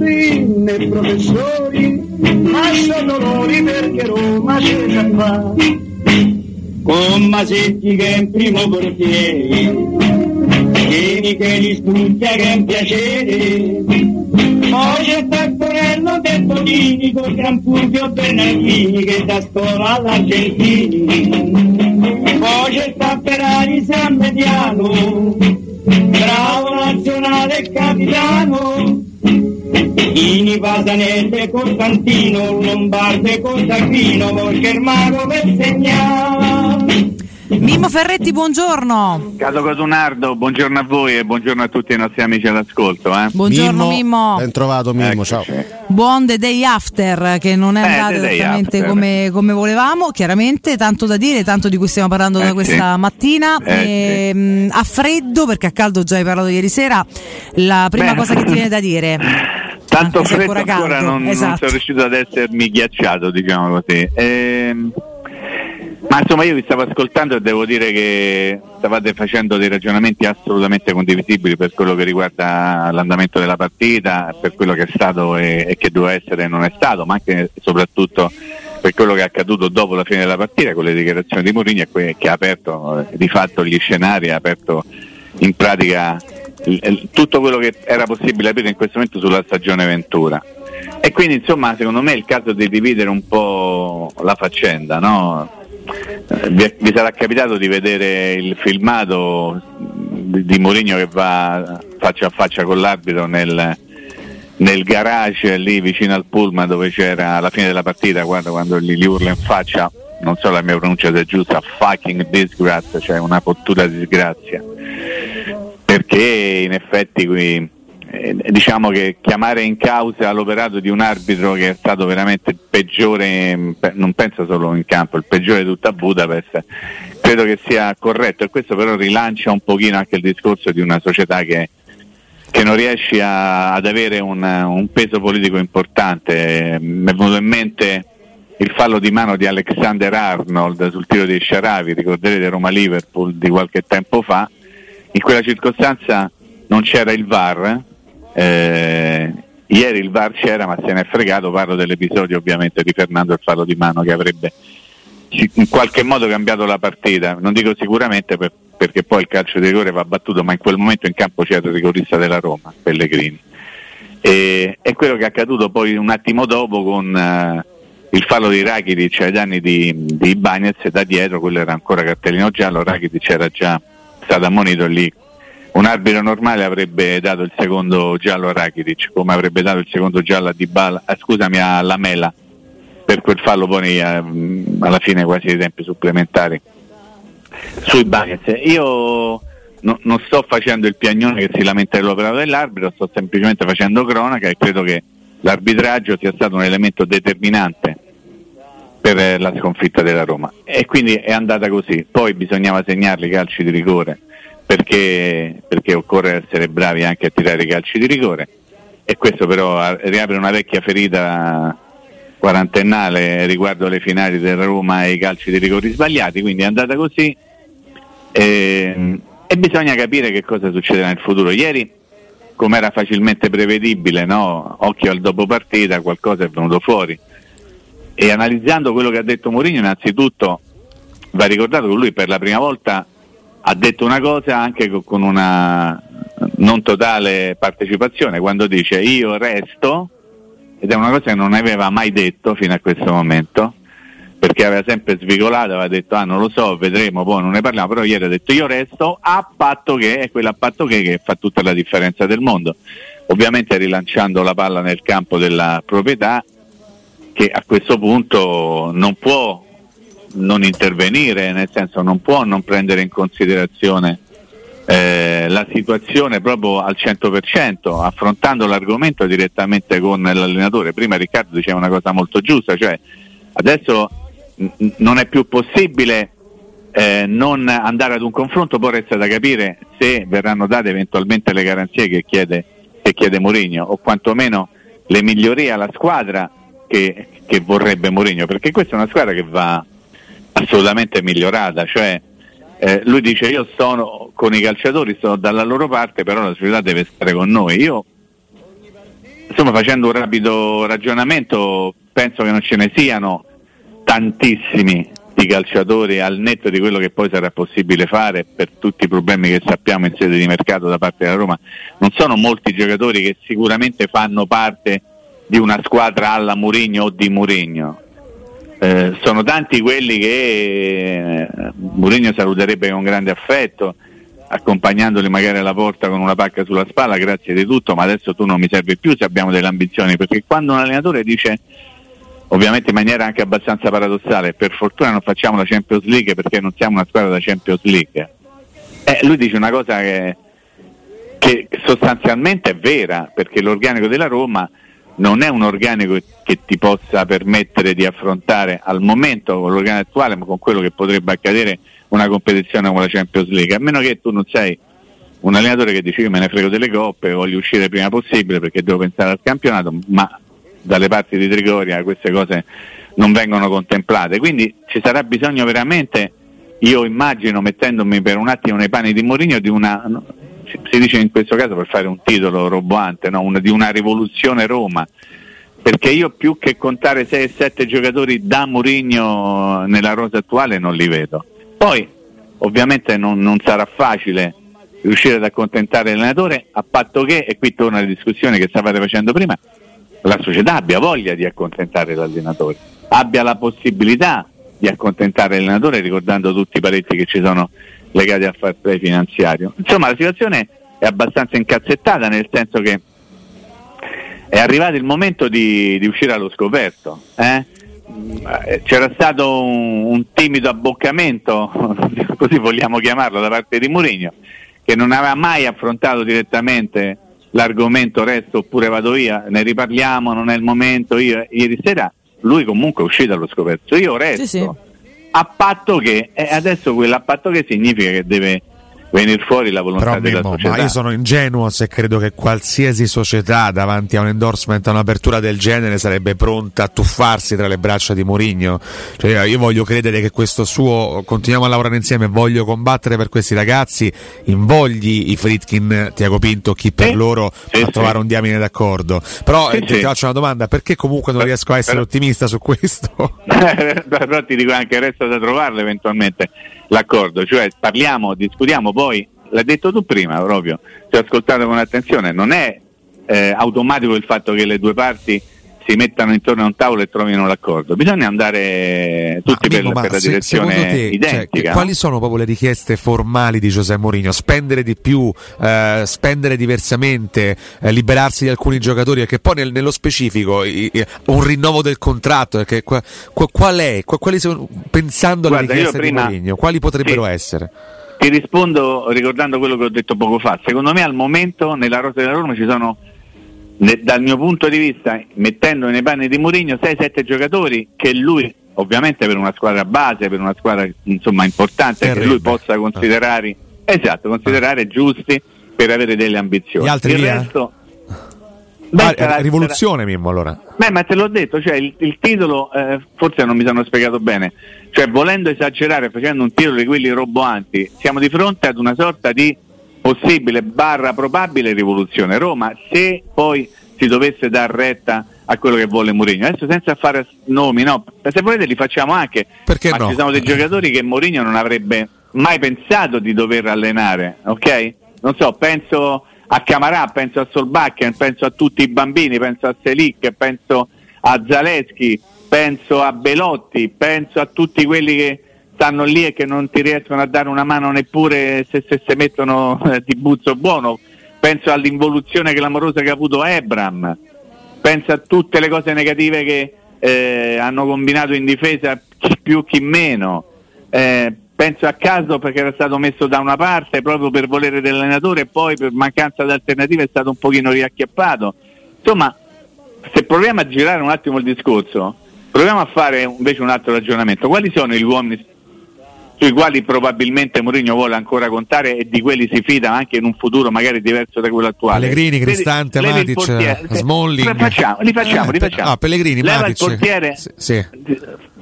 Maestri né professori ma sono loro perché Roma c'è già fa con Masetti che è in primo portiere Vieni che li studia che è un piacere. Poi c'è Taccorello del Tonini con Gran Fulvio Bernardini che da scuola all'Argentini. Poi c'è Tapperari San Mediano bravo nazionale e capitano Ini Pasanese Costantino Lombarde Costantino perché il mago per segnare Mimmo Ferretti, buongiorno. Cato Cotunardo, buongiorno a voi e buongiorno a tutti i nostri amici all'ascolto. Eh. Buongiorno Mimmo. Ben trovato Mimmo, ciao. Buon The Day After, che non è Eh, andato esattamente come, come volevamo, chiaramente, tanto da dire, tanto di cui stiamo parlando da Eh, questa sì. mattina. Eh, Ehm, A freddo, perché a caldo già hai parlato ieri sera, la prima Beh. cosa che ti viene da dire. Tanto freddo ancora caldo, non, non esatto. sono riuscito ad essermi ghiacciato, diciamo così. Ehm, ma insomma io vi stavo ascoltando e devo dire che stavate facendo dei ragionamenti assolutamente condivisibili per quello che riguarda l'andamento della partita, per quello che è stato e, e che doveva essere e non è stato, ma anche e soprattutto per quello che è accaduto dopo la fine della partita con le dichiarazioni di Mourinho che ha aperto eh, di fatto gli scenari, ha aperto in pratica tutto quello che era possibile aprire in questo momento sulla stagione Ventura. E quindi insomma secondo me è il caso di dividere un po' la faccenda, no? Eh, Vi, vi sarà capitato di vedere il filmato di, di Mourinho che va faccia a faccia con l'arbitro nel, nel garage lì vicino al pullman dove c'era alla fine della partita quando, quando gli, gli urla in faccia non so la mia pronuncia se è giusta fucking disgrazia cioè una cottura disgrazia perché in effetti qui eh, diciamo che chiamare in causa l'operato di un arbitro che è stato veramente il peggiore, mm, non penso solo in campo, il peggiore di tutta Budapest, credo che sia corretto e questo però rilancia un pochino anche il discorso di una società che, che non riesce a- ad avere un, un peso politico importante. Eh, Mi è venuto in mente il fallo di mano di Alexander Arnold sul tiro di Sharavi, ricorderete Roma-Liverpool di qualche tempo fa, in quella circostanza non c'era il VAR, eh, ieri il VAR c'era ma se ne è fregato, parlo dell'episodio ovviamente di Fernando il fallo di mano che avrebbe in qualche modo cambiato la partita, non dico sicuramente per- perché poi il calcio di rigore va battuto, ma in quel momento in campo c'era il rigorista della Roma, Pellegrini. E, è quello che è accaduto poi un attimo dopo con eh, il fallo di Rakitic ai danni di, di Bagnez e da dietro, quello era ancora cartellino giallo, Rakitic era già stato ammonito lì. Un arbitro normale avrebbe dato il secondo giallo a Rakitic, come avrebbe dato il secondo giallo a Dybala, ah, scusami a Lamela per quel fallo poi eh, alla fine quasi dei tempi supplementari sui bias. Io no, non sto facendo il piagnone che si lamenta dell'operato dell'arbitro, sto semplicemente facendo cronaca e credo che l'arbitraggio sia stato un elemento determinante per la sconfitta della Roma e quindi è andata così. Poi bisognava segnarli i calci di rigore perché, perché occorre essere bravi anche a tirare i calci di rigore e questo però riapre una vecchia ferita quarantennale riguardo le finali della Roma e i calci di rigori sbagliati, quindi è andata così e, e bisogna capire che cosa succederà nel futuro. Ieri, come era facilmente prevedibile, no? occhio al dopo partita, qualcosa è venuto fuori. E analizzando quello che ha detto Mourinho, innanzitutto va ricordato che lui per la prima volta ha detto una cosa anche con una non totale partecipazione, quando dice io resto, ed è una cosa che non aveva mai detto fino a questo momento, perché aveva sempre svicolato, aveva detto ah non lo so, vedremo, poi non ne parliamo, però ieri ha detto io resto a patto che, è quella a patto che, che fa tutta la differenza del mondo. Ovviamente rilanciando la palla nel campo della proprietà che a questo punto non può non intervenire, nel senso non può non prendere in considerazione eh, la situazione proprio al 100%, affrontando l'argomento direttamente con l'allenatore. Prima Riccardo diceva una cosa molto giusta, cioè adesso n- non è più possibile eh, non andare ad un confronto, poi resta da capire se verranno date eventualmente le garanzie che chiede, che chiede Mourinho o quantomeno le migliorie alla squadra che, che vorrebbe Mourinho, perché questa è una squadra che va assolutamente migliorata, cioè eh, lui dice io sono con i calciatori, sono dalla loro parte, però la società deve stare con noi. Io insomma facendo un rapido ragionamento penso che non ce ne siano tantissimi di calciatori al netto di quello che poi sarà possibile fare per tutti i problemi che sappiamo in sede di mercato da parte della Roma. Non sono molti giocatori che sicuramente fanno parte di una squadra alla Murigno o di Murigno. Eh, sono tanti quelli che eh, Mourinho saluterebbe con grande affetto, accompagnandoli magari alla porta con una pacca sulla spalla, grazie di tutto, ma adesso tu non mi servi più se abbiamo delle ambizioni, perché quando un allenatore dice, ovviamente in maniera anche abbastanza paradossale, per fortuna non facciamo la Champions League perché non siamo una squadra da Champions League, eh, lui dice una cosa che, che sostanzialmente è vera, perché l'organico della Roma non è un organico che ti possa permettere di affrontare al momento con l'organico attuale, ma con quello che potrebbe accadere una competizione come la Champions League, a meno che tu non sei un allenatore che dice io me ne frego delle coppe, voglio uscire prima possibile perché devo pensare al campionato, ma dalle parti di Trigoria queste cose non vengono contemplate. Quindi ci sarà bisogno veramente, io immagino mettendomi per un attimo nei panni di Mourinho, di una si dice in questo caso per fare un titolo roboante, no? una, di una rivoluzione Roma, perché io più che contare 6-7 giocatori da Mourinho nella rosa attuale non li vedo. Poi ovviamente non, non sarà facile riuscire ad accontentare l'allenatore a patto che, e qui torna la discussione che stavate facendo prima, la società abbia voglia di accontentare l'allenatore, abbia la possibilità di accontentare l'allenatore ricordando tutti i parecchi che ci sono legati al fair play finanziario. Insomma la situazione è abbastanza incazzettata nel senso che è arrivato il momento di, di uscire allo scoperto. Eh? C'era stato un, un, timido abboccamento, così vogliamo chiamarlo, da parte di Mourinho, che non aveva mai affrontato direttamente l'argomento resto oppure vado via, ne riparliamo, non è il momento. Io, ieri sera lui comunque è uscito allo scoperto, io resto. Sì, sì a patto che, e adesso quella a patto che significa che deve venire fuori la volontà Però, della Mimmo, società. Ma io sono ingenuo se credo che qualsiasi società davanti a un endorsement, a un'apertura del genere sarebbe pronta a tuffarsi tra le braccia di Mourinho. Cioè, io voglio credere che questo suo continuiamo a lavorare insieme, voglio combattere per questi ragazzi, invogli i Fritkin, Tiago Pinto, chi per sì, loro sì, a sì. trovare un diamine d'accordo. Però eh, ti faccio una domanda, perché comunque non riesco a essere ottimista su questo? Però ti dico anche resta da trovarlo eventualmente l'accordo, cioè parliamo, discutiamo poi, l'hai detto tu prima proprio, ti ho ascoltato con attenzione, non è eh, automatico il fatto che le due parti si mettano intorno a un tavolo e trovino l'accordo. Bisogna andare tutti Ma, per, Mimmo, per la se- direzione te, cioè, identica. no? quali sono proprio le richieste formali di Giuseppe Mourinho? Spendere di più, eh, spendere diversamente, eh, liberarsi di alcuni giocatori? Perché poi nel- nello specifico i- i- un rinnovo del contratto, perché qua- qua- qual è? Qua- quali sono, pensando alle Guarda, richieste prima- di Mourinho, quali potrebbero Sì. essere? Ti rispondo ricordando quello che ho detto poco fa. Secondo me al momento nella rosa della Roma ci sono, dal mio punto di vista, mettendo nei panni di Mourinho, 6-7 giocatori che lui, ovviamente per una squadra base, per una squadra insomma importante, che Terrebbe. lui possa considerare, esatto, considerare giusti per avere delle ambizioni. Il via? resto... Beh, Ah, sarà- rivoluzione, Mimmo, allora. Beh, ma te l'ho detto, cioè il, il titolo, eh, forse non mi sono spiegato bene, cioè volendo esagerare, facendo un titolo di quelli roboanti, siamo di fronte ad una sorta di possibile barra probabile rivoluzione. Roma, se poi si dovesse dar retta a quello che vuole Mourinho, adesso senza fare nomi, no, se volete li facciamo anche, Perché ma no? ci sono dei giocatori che Mourinho non avrebbe mai pensato di dover allenare, ok? Non so, penso a Camarà, penso a Solbakken, penso a tutti i bambini, penso a Selic, penso a Zaleschi, penso a Belotti, penso a tutti quelli che stanno lì e che non ti riescono a dare una mano neppure se se si mettono eh, di buzzo buono, penso all'involuzione clamorosa che ha avuto Ebram, penso a tutte le cose negative che eh, hanno combinato in difesa, chi più chi meno. Eh, penso a caso perché era stato messo da una parte proprio per volere dell'allenatore e poi per mancanza di alternative è stato un pochino riacchiappato. Insomma, se proviamo a girare un attimo il discorso, proviamo a fare invece un altro ragionamento. Quali sono gli uomini sui quali probabilmente Mourinho vuole ancora contare e di quelli si fida anche in un futuro magari diverso da quello attuale? Pellegrini, Cristante, levi Matic, portiere- Smalling. Facciamo, li facciamo, li Eh, facciamo. ah, Pellegrini, leva Matic. il portiere, Sì, sì.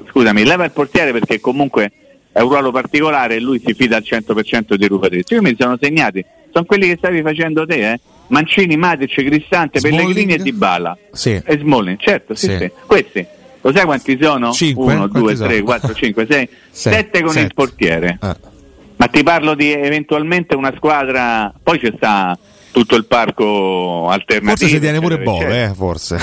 scusami, leva il portiere perché comunque è un ruolo particolare e lui si fida al 100% di Ruparezzi. Io mi sono segnati, sono quelli che stavi facendo te, eh? Mancini, Matic, Cristante, Smalling? Pellegrini e Dybala. Sì. E Smalling, certo, sì, Sì. sì. Questi, lo sai quanti sono? Cinque? 1, Quanti 2, sono? 3, 4, 5, 6, Sette. 7 con il Sette. portiere. Ah. Ma ti parlo di eventualmente una squadra, poi c'è sta tutto il parco alternativo. Forse si tiene pure Bove, eh, forse.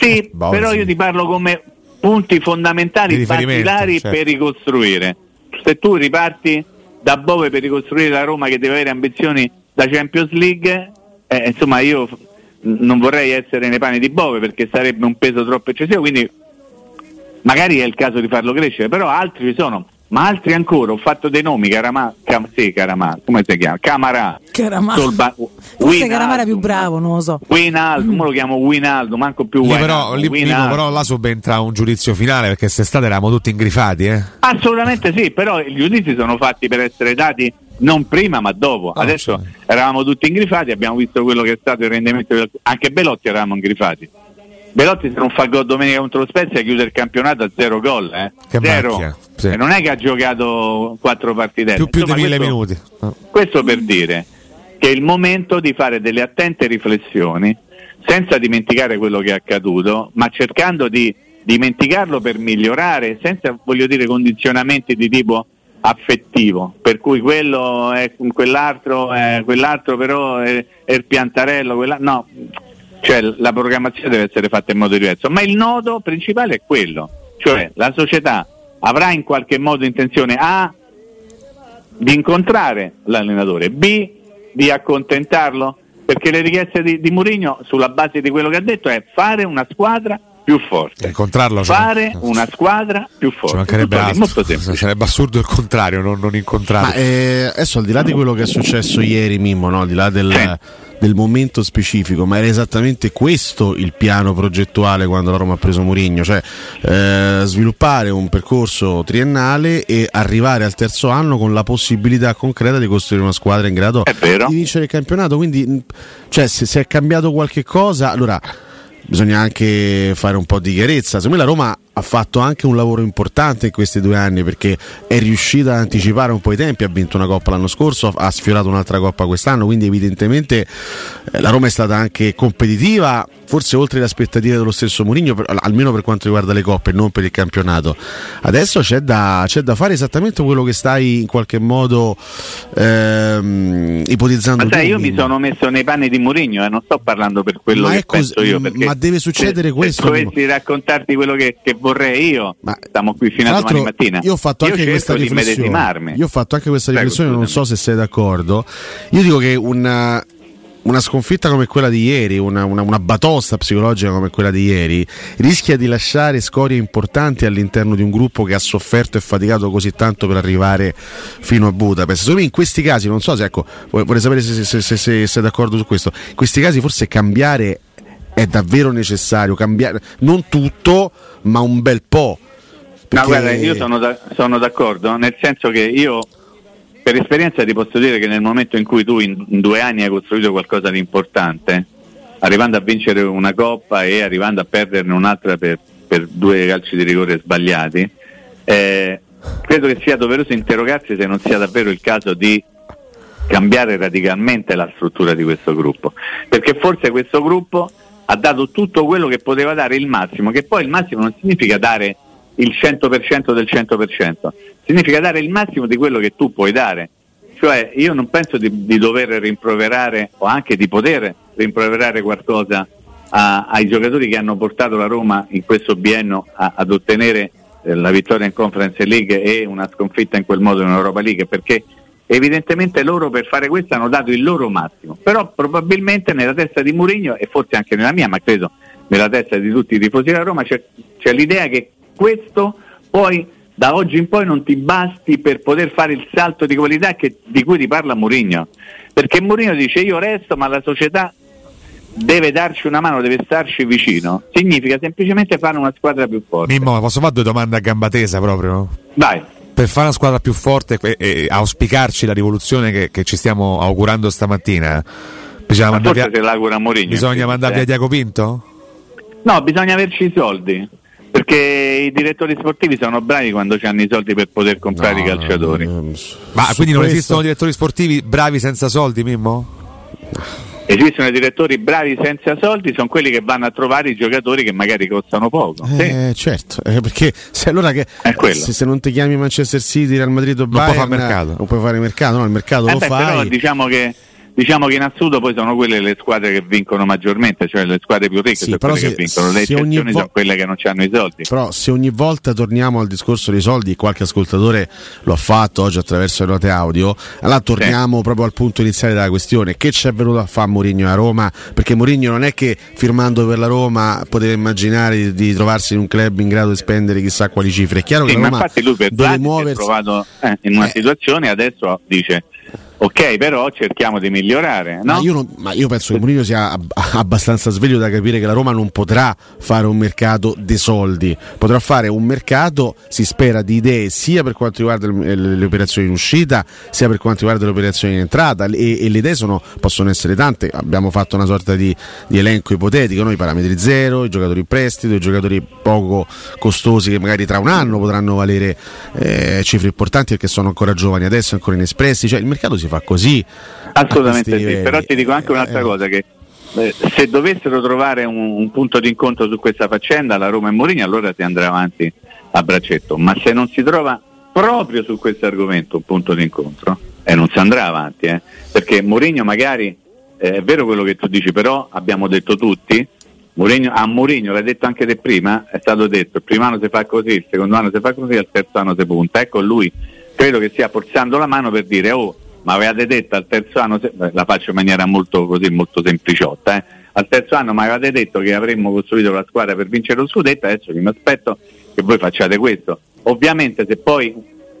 Sì, Bove, però sì. io ti parlo come punti fondamentali, basilari certo. per ricostruire. Se tu riparti da Bove per ricostruire la Roma che deve avere ambizioni da Champions League, eh, insomma io non vorrei essere nei panni di Bove perché sarebbe un peso troppo eccessivo, quindi magari è il caso di farlo crescere, però altri ci sono. Ma altri ancora, ho fatto dei nomi, Caramà, Cam, sì, Caramà, come si chiama? Camarà, Caramà. Solba- Forse Caramara è più bravo, non lo so. Winaldo, mo lo chiamo Winaldo, manco più Lì Wijnaldum, però, lì, però là subentra un giudizio finale perché quest'estate eravamo tutti ingrifati, eh. Assolutamente sì, però i giudizi sono fatti per essere dati non prima ma dopo. Ah, Adesso sì. eravamo tutti ingrifati, abbiamo visto quello che è stato il rendimento, anche Belotti eravamo ingrifati. Belotti se non fa gol domenica contro lo Spezia chiude il campionato a zero gol, eh. Zero. sì. E non è che ha giocato quattro partite. Più, più di mille minuti. Ah. Questo per dire che è il momento di fare delle attente riflessioni senza dimenticare quello che è accaduto, ma cercando di dimenticarlo per migliorare, senza voglio dire condizionamenti di tipo affettivo, per cui quello è quell'altro, è quell'altro però è, è il piantarello, quella- no, cioè la programmazione deve essere fatta in modo diverso, ma il nodo principale è quello, cioè la società avrà in qualche modo intenzione A di incontrare l'allenatore, B di accontentarlo, perché le richieste di, di Mourinho sulla base di quello che ha detto è fare una squadra più forte. Incontrarlo cioè, Fare una squadra più forte. ci mancherebbe Tutto lì, altro. molto semplice. Sarebbe assurdo il contrario, non, non incontrarlo. Ma eh, adesso al di là di quello che è successo ieri, Mimmo, no? al di là del, Sì. del momento specifico, ma era esattamente questo il piano progettuale quando la Roma ha preso Mourinho, cioè eh, sviluppare un percorso triennale e arrivare al terzo anno con la possibilità concreta di costruire una squadra in grado di vincere il campionato. Quindi, cioè, se, se è cambiato qualche cosa, allora bisogna anche fare un po' di chiarezza. Secondo me la Roma ha fatto anche un lavoro importante in questi due anni perché è riuscita ad anticipare un po' i tempi, ha vinto una coppa l'anno scorso, ha sfiorato un'altra coppa quest'anno, quindi evidentemente eh, la Roma è stata anche competitiva, forse oltre le aspettative dello stesso Mourinho, almeno per quanto riguarda le coppe, non per il campionato. Adesso c'è da, c'è da fare esattamente quello che stai in qualche modo ehm, ipotizzando. Ma sai, io mi sono messo nei panni di Mourinho e eh, non sto parlando per quello ma che cos- penso io. ma deve succedere se, questo. Se dovessi raccontarti quello che, che vorrei io, ma, stiamo qui fino a domani mattina. Io ho fatto anche questa riflessione. Io ho fatto anche questa riflessione, non so se sei d'accordo. Io dico che una una sconfitta come quella di ieri, una, una, una, batosta psicologica come quella di ieri, rischia di lasciare scorie importanti all'interno di un gruppo che ha sofferto e faticato così tanto per arrivare fino a Budapest. Secondo me in questi casi, non so se ecco, vorrei sapere se, se, se, se sei d'accordo su questo, in questi casi forse cambiare è davvero necessario, cambiare non tutto, ma un bel po'. Perché... No, guarda, io sono, da, sono d'accordo, nel senso che io per esperienza ti posso dire che nel momento in cui tu in, in due anni hai costruito qualcosa di importante, arrivando a vincere una coppa e arrivando a perderne un'altra per, per due calci di rigore sbagliati, eh, credo che sia doveroso interrogarsi se non sia davvero il caso di cambiare radicalmente la struttura di questo gruppo, perché forse questo gruppo ha dato tutto quello che poteva dare il massimo, che poi il massimo non significa dare il 100% del 100%, significa dare il massimo di quello che tu puoi dare. Cioè io non penso di, di dover rimproverare o anche di poter rimproverare qualcosa a, ai giocatori che hanno portato la Roma in questo biennio a, ad ottenere eh, la vittoria in Conference League e una sconfitta in quel modo in Europa League, perché evidentemente loro per fare questo hanno dato il loro massimo, però probabilmente nella testa di Mourinho e forse anche nella mia, ma credo nella testa di tutti i tifosi della Roma c'è, c'è l'idea che questo poi da oggi in poi non ti basti per poter fare il salto di qualità che, di cui ti parla Mourinho. Perché Mourinho dice io resto ma la società deve darci una mano, deve starci vicino. Significa semplicemente fare una squadra più forte. Mimmo, posso fare due domande a gamba tesa proprio? Vai. Per fare una squadra più forte e, e auspicarci la rivoluzione che, che, ci stiamo augurando stamattina, bisogna mandare via, bisogna mandare via Diaco Pinto? No, bisogna averci i soldi. Perché i direttori sportivi sono bravi quando hanno i soldi per poter comprare no, i calciatori. No, no, Ma quindi non questo... esistono direttori sportivi bravi senza soldi, Mimmo? Esistono direttori bravi senza soldi, sono quelli che vanno a trovare i giocatori che magari costano poco. Eh, sì. Certo, eh, perché se allora che se, se, non ti chiami Manchester City, Real Madrid o Bayern, non puoi fare mercato. Non puoi fare mercato, no, il mercato eh lo beh, fai. Però diciamo che Diciamo che in assoluto poi sono quelle le squadre che vincono maggiormente, cioè le squadre più ricche sì, sono quelle se, che vincono, le eccezioni vo- sono quelle che non hanno i soldi. Però se ogni volta torniamo al discorso dei soldi, qualche ascoltatore lo ha fatto oggi attraverso le note audio, allora torniamo sì. proprio al punto iniziale della questione. Che ci è venuto a fare Mourinho a Roma? Perché Mourinho non è che firmando per la Roma poteva immaginare di, trovarsi in un club in grado di spendere chissà quali cifre. È chiaro sì, che la Roma infatti lui per deve muoversi. si è trovato eh, in una eh. situazione adesso dice Ok, però cerchiamo di migliorare. No? Ma, io non, ma, io penso che Mourinho sia ab- abbastanza sveglio da capire che la Roma non potrà fare un mercato dei soldi, potrà fare un mercato, si spera, di idee sia per quanto riguarda le, operazioni in uscita, sia per quanto riguarda le operazioni in entrata e, e le idee sono, possono essere tante. Abbiamo fatto una sorta di, di elenco ipotetico, noi parametri zero, i giocatori in prestito, i giocatori poco costosi che magari tra un anno potranno valere eh, cifre importanti perché sono ancora giovani adesso, ancora inespressi, cioè il mercato si fa così. Assolutamente sì, però ti dico anche un'altra eh, cosa che eh, se dovessero trovare un, un, punto di incontro su questa faccenda, la Roma e Mourinho, allora si andrà avanti a braccetto, ma se non si trova proprio su questo argomento un punto di incontro, eh, non si andrà avanti, eh, perché Mourinho magari, eh, è vero quello che tu dici, però abbiamo detto tutti, Mourinho, a Mourinho, l'hai detto anche te prima, è stato detto, il primo anno si fa così, il secondo anno si fa così, il terzo anno si punta, ecco lui credo che stia forzando la mano per dire oh ma avevate detto al terzo anno, la faccio in maniera molto, così, molto sempliciotta, eh? al terzo anno mi avevate detto che avremmo costruito la squadra per vincere lo scudetto, adesso mi aspetto che voi facciate questo. Ovviamente se poi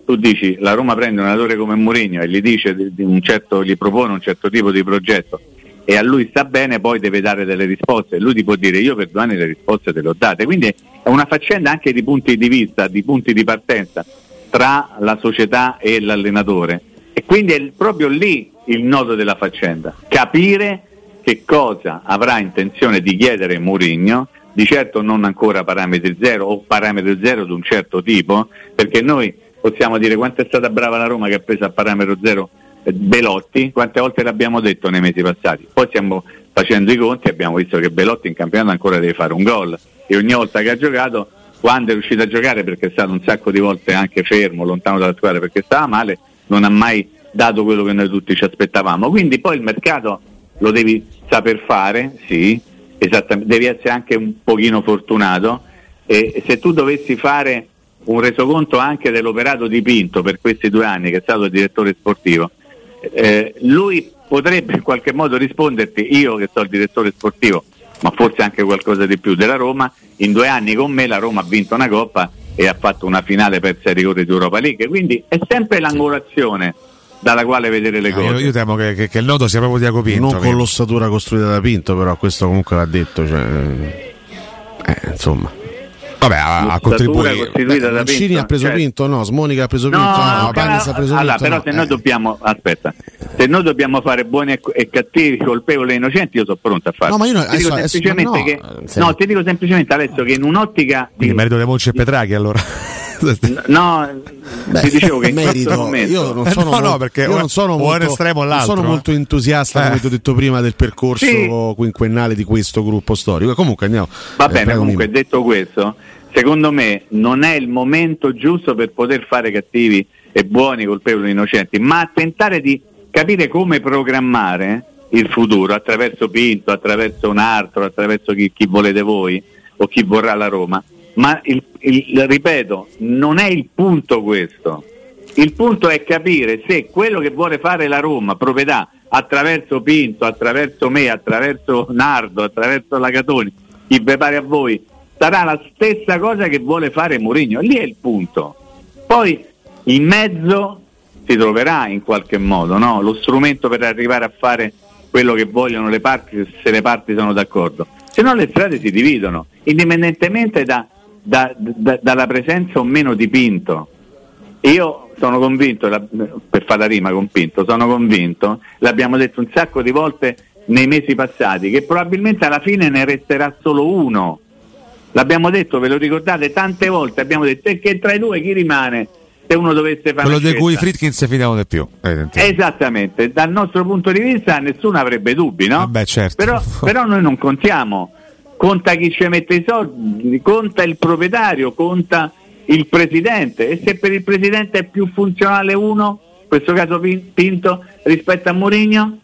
tu dici la Roma prende un allenatore come Mourinho e gli dice certo, gli propone un certo tipo di progetto e a lui sta bene, poi deve dare delle risposte lui ti può dire io per due anni le risposte te le ho date. Quindi è una faccenda anche di punti di vista, di punti di partenza tra la società e l'allenatore e quindi è proprio lì il nodo della faccenda, capire che cosa avrà intenzione di chiedere Mourinho, di certo non ancora parametri zero o parametro zero di un certo tipo, perché noi possiamo dire quanto è stata brava la Roma che ha preso a parametro zero eh, Belotti, quante volte l'abbiamo detto nei mesi passati. Poi stiamo facendo i conti abbiamo visto che Belotti in campionato ancora deve fare un gol e ogni volta che ha giocato, quando è riuscito a giocare perché è stato un sacco di volte anche fermo, lontano dalla squadra perché stava male, non ha mai dato quello che noi tutti ci aspettavamo. Quindi poi il mercato lo devi saper fare, sì, devi essere anche un pochino fortunato e se tu dovessi fare un resoconto anche dell'operato di Pinto per questi due anni che è stato il direttore sportivo, eh, lui potrebbe in qualche modo risponderti, io che sono il direttore sportivo, ma forse anche qualcosa di più della Roma, in due anni con me la Roma ha vinto una coppa e ha fatto una finale persa ai rigori di Europa League, quindi è sempre l'angolazione dalla quale vedere le cose. io, io, temo che, che, che, il nodo sia proprio Diaco Pinto. Non con l'ossatura costruita da Pinto, però questo comunque l'ha detto. Cioè, eh, insomma. Vabbè, ha, contribuito. Mancini ha preso certo. Pinto, no? Smonica ha preso Pinto, no, no Bagnes ha preso allora, Pinto. Però no. se noi eh. dobbiamo, aspetta, se noi dobbiamo fare buoni e cattivi, colpevoli e innocenti, io sono pronto a farlo. No, ma io no, ti dico adesso, semplicemente no, che, sì. no, ti dico semplicemente adesso che in un'ottica. Quindi merito di Monci e Petraghi allora. No, Beh, ti dicevo che in merito, momento, io non sono, no, no, perché io non sono molto, estremo non sono eh. molto entusiasta, come Eh. ti ho detto prima, del percorso Sì. quinquennale di questo gruppo storico. Comunque andiamo. Va eh, bene, comunque Mimmo. detto questo, secondo me non è il momento giusto per poter fare cattivi e buoni, colpevoli e innocenti, ma tentare di capire come programmare il futuro attraverso Pinto, attraverso un altro, attraverso chi, chi volete voi o chi vorrà la Roma. Ma il, il- ripeto, non è il punto questo. Il punto è capire se quello che vuole fare la Roma, proprietà, attraverso Pinto, attraverso me, attraverso Nardo, attraverso Lagatoni, chi vi pare a voi, sarà la stessa cosa che vuole fare Mourinho. Lì è il punto. Poi in mezzo si troverà in qualche modo no? lo strumento per arrivare a fare quello che vogliono le parti se le parti sono d'accordo. Se no le strade si dividono, indipendentemente da- da- da- dalla presenza o meno di Pinto. Io sono convinto, per fare la rima con Pinto, sono convinto, l'abbiamo detto un sacco di volte nei mesi passati, che probabilmente alla fine ne resterà solo uno. L'abbiamo detto, ve lo ricordate tante volte, abbiamo detto che tra i due chi rimane se uno dovesse fare Quello di cui i scelta?" Fritkin si fidavano di più. Esattamente, dal nostro punto di vista nessuno avrebbe dubbi, no? Eh beh, certo. però, però noi non contiamo, conta chi ci mette i soldi, conta il proprietario, conta il presidente e se per il presidente è più funzionale uno, in questo caso Pin- Pinto, rispetto a Mourinho,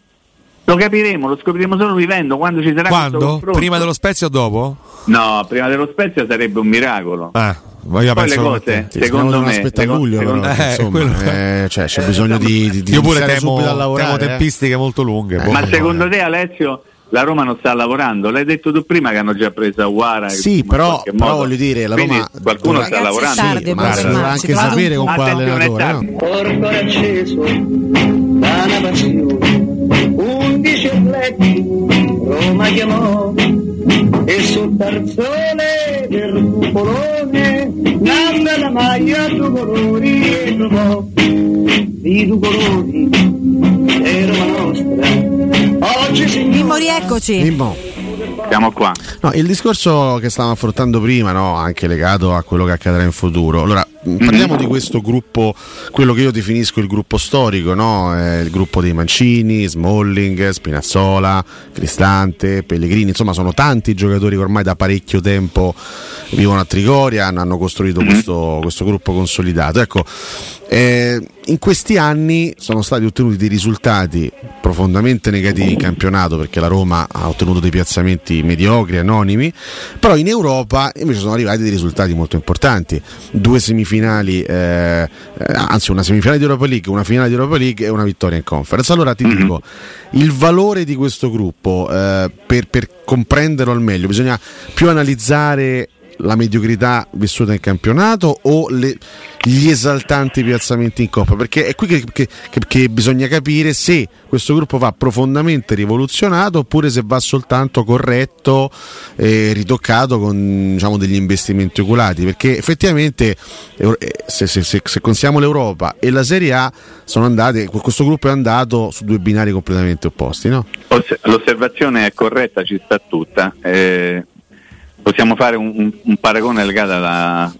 lo capiremo, lo scopriremo solo vivendo quando ci sarà questo Quando? Prima dello Spezia o dopo? No, prima dello Spezia sarebbe un miracolo. Ah, Poi le cose. Sì, secondo me, secondo- luglio, secondo- però, Eh, insomma, quello- eh, cioè, c'è bisogno di, di, di Io pure temo, lavorare. temo eh. tempistiche molto lunghe. boh. Ma secondo te Alessio la Roma non sta lavorando? L'hai detto tu prima che hanno già preso Aguara. Sì, però, però voglio dire, la Quindi Roma qualcuno Ragazzi, sta lavorando. tardi, ma si dovrà anche sapere con quale allenatore. no? Porco acceso da una passione, undici atleti Roma chiamò e sul tarzone del cupolone nanna la maglia due colori e trovò i due colori e Roma nostra Mimmo, rieccoci. Mimmo. Siamo qua. No, il discorso che stavamo affrontando prima, no, anche legato a quello che accadrà in futuro. Allora, Mhm. parliamo di questo gruppo, quello che io definisco il gruppo storico, no? Eh, il gruppo dei Mancini, Smalling, Spinazzola, Cristante, Pellegrini, insomma sono tanti giocatori che ormai da parecchio tempo vivono a Trigoria, hanno, hanno costruito Mhm. questo, questo gruppo consolidato. Ecco, eh, in questi anni sono stati ottenuti dei risultati profondamente negativi in campionato perché la Roma ha ottenuto dei piazzamenti mediocri, anonimi, però in Europa invece sono arrivati dei risultati molto importanti. Due semifinali, eh, eh, anzi una semifinale di Europa League, una finale di Europa League e una vittoria in conference. Allora ti dico, il valore di questo gruppo, eh, per, per comprenderlo al meglio, bisogna più analizzare la mediocrità vissuta in campionato o le- gli esaltanti piazzamenti in coppa perché è qui che, che- che- bisogna capire se questo gruppo va profondamente rivoluzionato oppure se va soltanto corretto e ritoccato con diciamo, degli investimenti oculati perché effettivamente eh, se, se- se- se consiamo l'Europa e la Serie A sono andate questo gruppo è andato su due binari completamente opposti no? Oss- L'osservazione è corretta, ci sta tutta. Eh, possiamo fare un, un, paragone legato alla,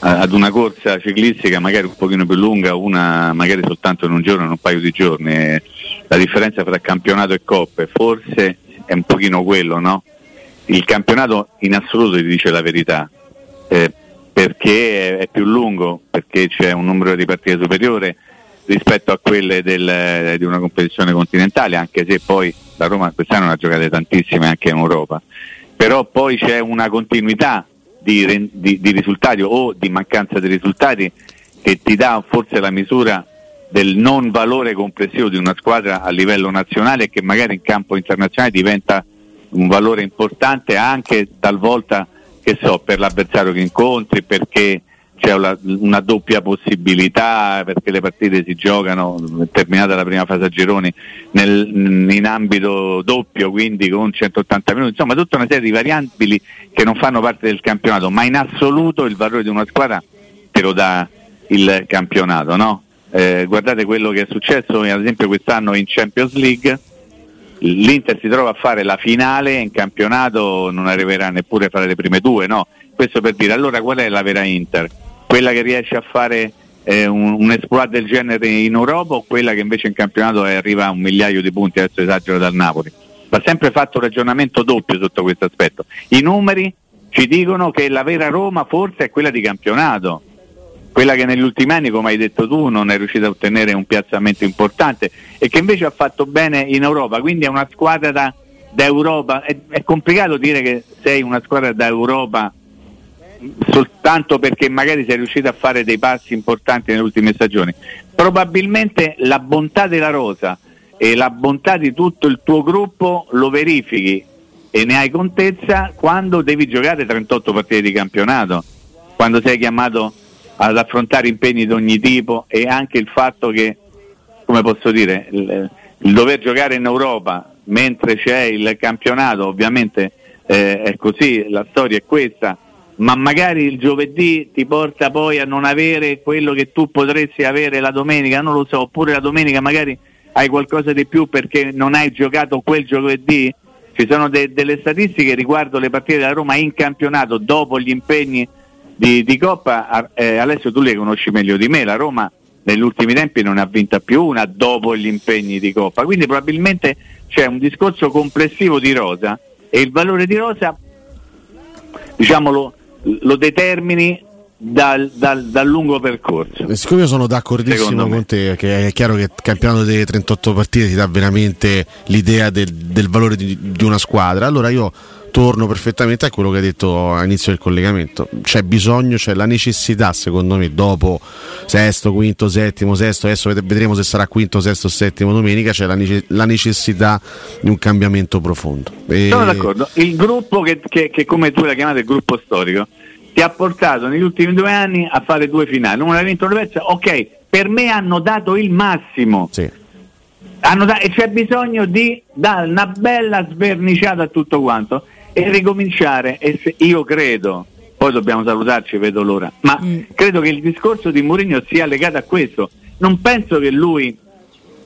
ad una corsa ciclistica magari un pochino più lunga, una magari soltanto in un giorno, in un paio di giorni. La differenza tra campionato e coppe forse è un pochino quello, no? Il campionato in assoluto ti dice la verità, eh, perché è più lungo, perché c'è un numero di partite superiore rispetto a quelle del, di una competizione continentale, anche se poi la Roma quest'anno ne ha giocate tantissime anche in Europa. Però poi c'è una continuità di, di, di risultati o di mancanza di risultati che ti dà forse la misura del non valore complessivo di una squadra a livello nazionale che magari in campo internazionale diventa un valore importante anche talvolta so, per l'avversario che incontri, perché c'è una, una, doppia possibilità, perché le partite si giocano, terminata la prima fase a gironi, nel, in ambito doppio, quindi con 180 minuti, insomma tutta una serie di variabili che non fanno parte del campionato, ma in assoluto il valore di una squadra te lo dà il campionato. No? Eh, guardate quello che è successo ad esempio quest'anno in Champions League l'Inter si trova a fare la finale in campionato non arriverà neppure a fare le prime due, no? Questo per dire allora qual è la vera Inter? Quella che riesce a fare eh, un, un esploit del genere in Europa o quella che invece in campionato arriva a un migliaio di punti, adesso esagero dal Napoli. Va sempre fatto un ragionamento doppio sotto questo aspetto. I numeri ci dicono che la vera Roma forse è quella di campionato quella che negli ultimi anni, come hai detto tu, non è riuscita a ottenere un piazzamento importante e che invece ha fatto bene in Europa, quindi è una squadra da, da Europa. È, è, complicato dire che sei una squadra da Europa soltanto perché magari sei riuscita a fare dei passi importanti nelle ultime stagioni. Probabilmente la bontà della rosa e la bontà di tutto il tuo gruppo lo verifichi e ne hai contezza quando devi giocare 38 partite di campionato, quando sei chiamato ad affrontare impegni di ogni tipo e anche il fatto che, come posso dire, il, il dover giocare in Europa mentre c'è il campionato, ovviamente eh, è così, la storia è questa, ma magari il giovedì ti porta poi a non avere quello che tu potresti avere la domenica, non lo so, oppure la domenica magari hai qualcosa di più perché non hai giocato quel giovedì. Ci sono de- delle statistiche riguardo le partite della Roma in campionato dopo gli impegni di, di Coppa, eh, Alessio tu le conosci meglio di me, la Roma negli ultimi tempi non ha vinta più una dopo gli impegni di Coppa, quindi probabilmente c'è un discorso complessivo di Rosa e il valore di Rosa diciamo, lo, determini dal, dal, dal, lungo percorso. Eh, siccome io sono d'accordissimo con te, che è chiaro che il campionato delle 38 partite ti dà veramente l'idea del, del valore di, di, una squadra, allora io torno perfettamente a quello che hai detto all'inizio del collegamento. C'è bisogno, c'è la necessità, secondo me, dopo sesto, quinto, settimo, sesto, adesso vedremo se sarà quinto, sesto, settimo domenica, c'è la, necessità di un cambiamento profondo. E... Sono d'accordo. Il gruppo che, che, che come tu la chiamate il gruppo storico, ti ha portato negli ultimi due anni a fare due finali. Una ha vinto persa, ok, per me hanno dato il massimo. Sì. Da- e c'è bisogno di dare una bella sverniciata a tutto quanto e ricominciare. E se, io credo, poi dobbiamo salutarci, vedo l'ora, ma mm. credo che il discorso di Mourinho sia legato a questo. Non penso che lui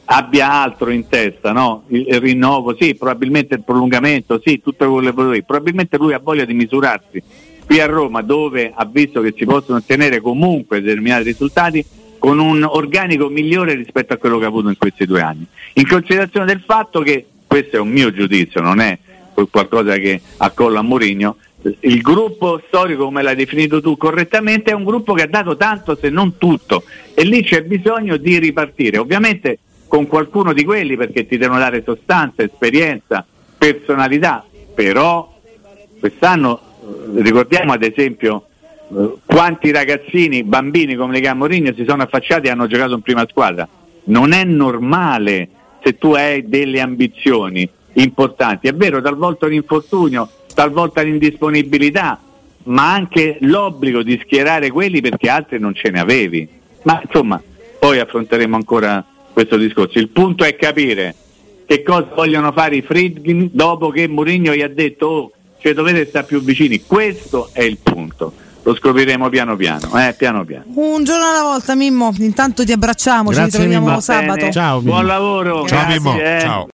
abbia altro in testa, no? il, il, rinnovo, sì, probabilmente il prolungamento, sì, tutto quello che vuoi. Probabilmente lui ha voglia di misurarsi qui a Roma, dove ha visto che si possono ottenere comunque determinati risultati con un organico migliore rispetto a quello che ha avuto in questi due anni. In considerazione del fatto che, questo è un mio giudizio, non è qualcosa che accolla a Mourinho, il gruppo storico, come l'hai definito tu correttamente, è un gruppo che ha dato tanto se non tutto. E lì c'è bisogno di ripartire, ovviamente con qualcuno di quelli perché ti devono dare sostanza, esperienza, personalità, però quest'anno eh, ricordiamo ad esempio eh, quanti ragazzini, bambini come le chiama Mourinho si sono affacciati e hanno giocato in prima squadra. Non è normale se tu hai delle ambizioni importanti. È vero, talvolta un infortunio, talvolta l'indisponibilità, ma anche l'obbligo di schierare quelli perché altri non ce ne avevi. Ma insomma, poi affronteremo ancora questo discorso. Il punto è capire che cosa vogliono fare i Friedkin dopo che Mourinho gli ha detto oh, cioè dovete stare più vicini. Questo è il punto. Lo scopriremo piano piano, eh, piano piano. Un giorno alla volta, Mimmo. Intanto ti abbracciamo, Grazie, ci ritroviamo Mimmo. sabato. Ciao, Buon lavoro. Ciao, Grazie, Mimmo. Eh. Ciao.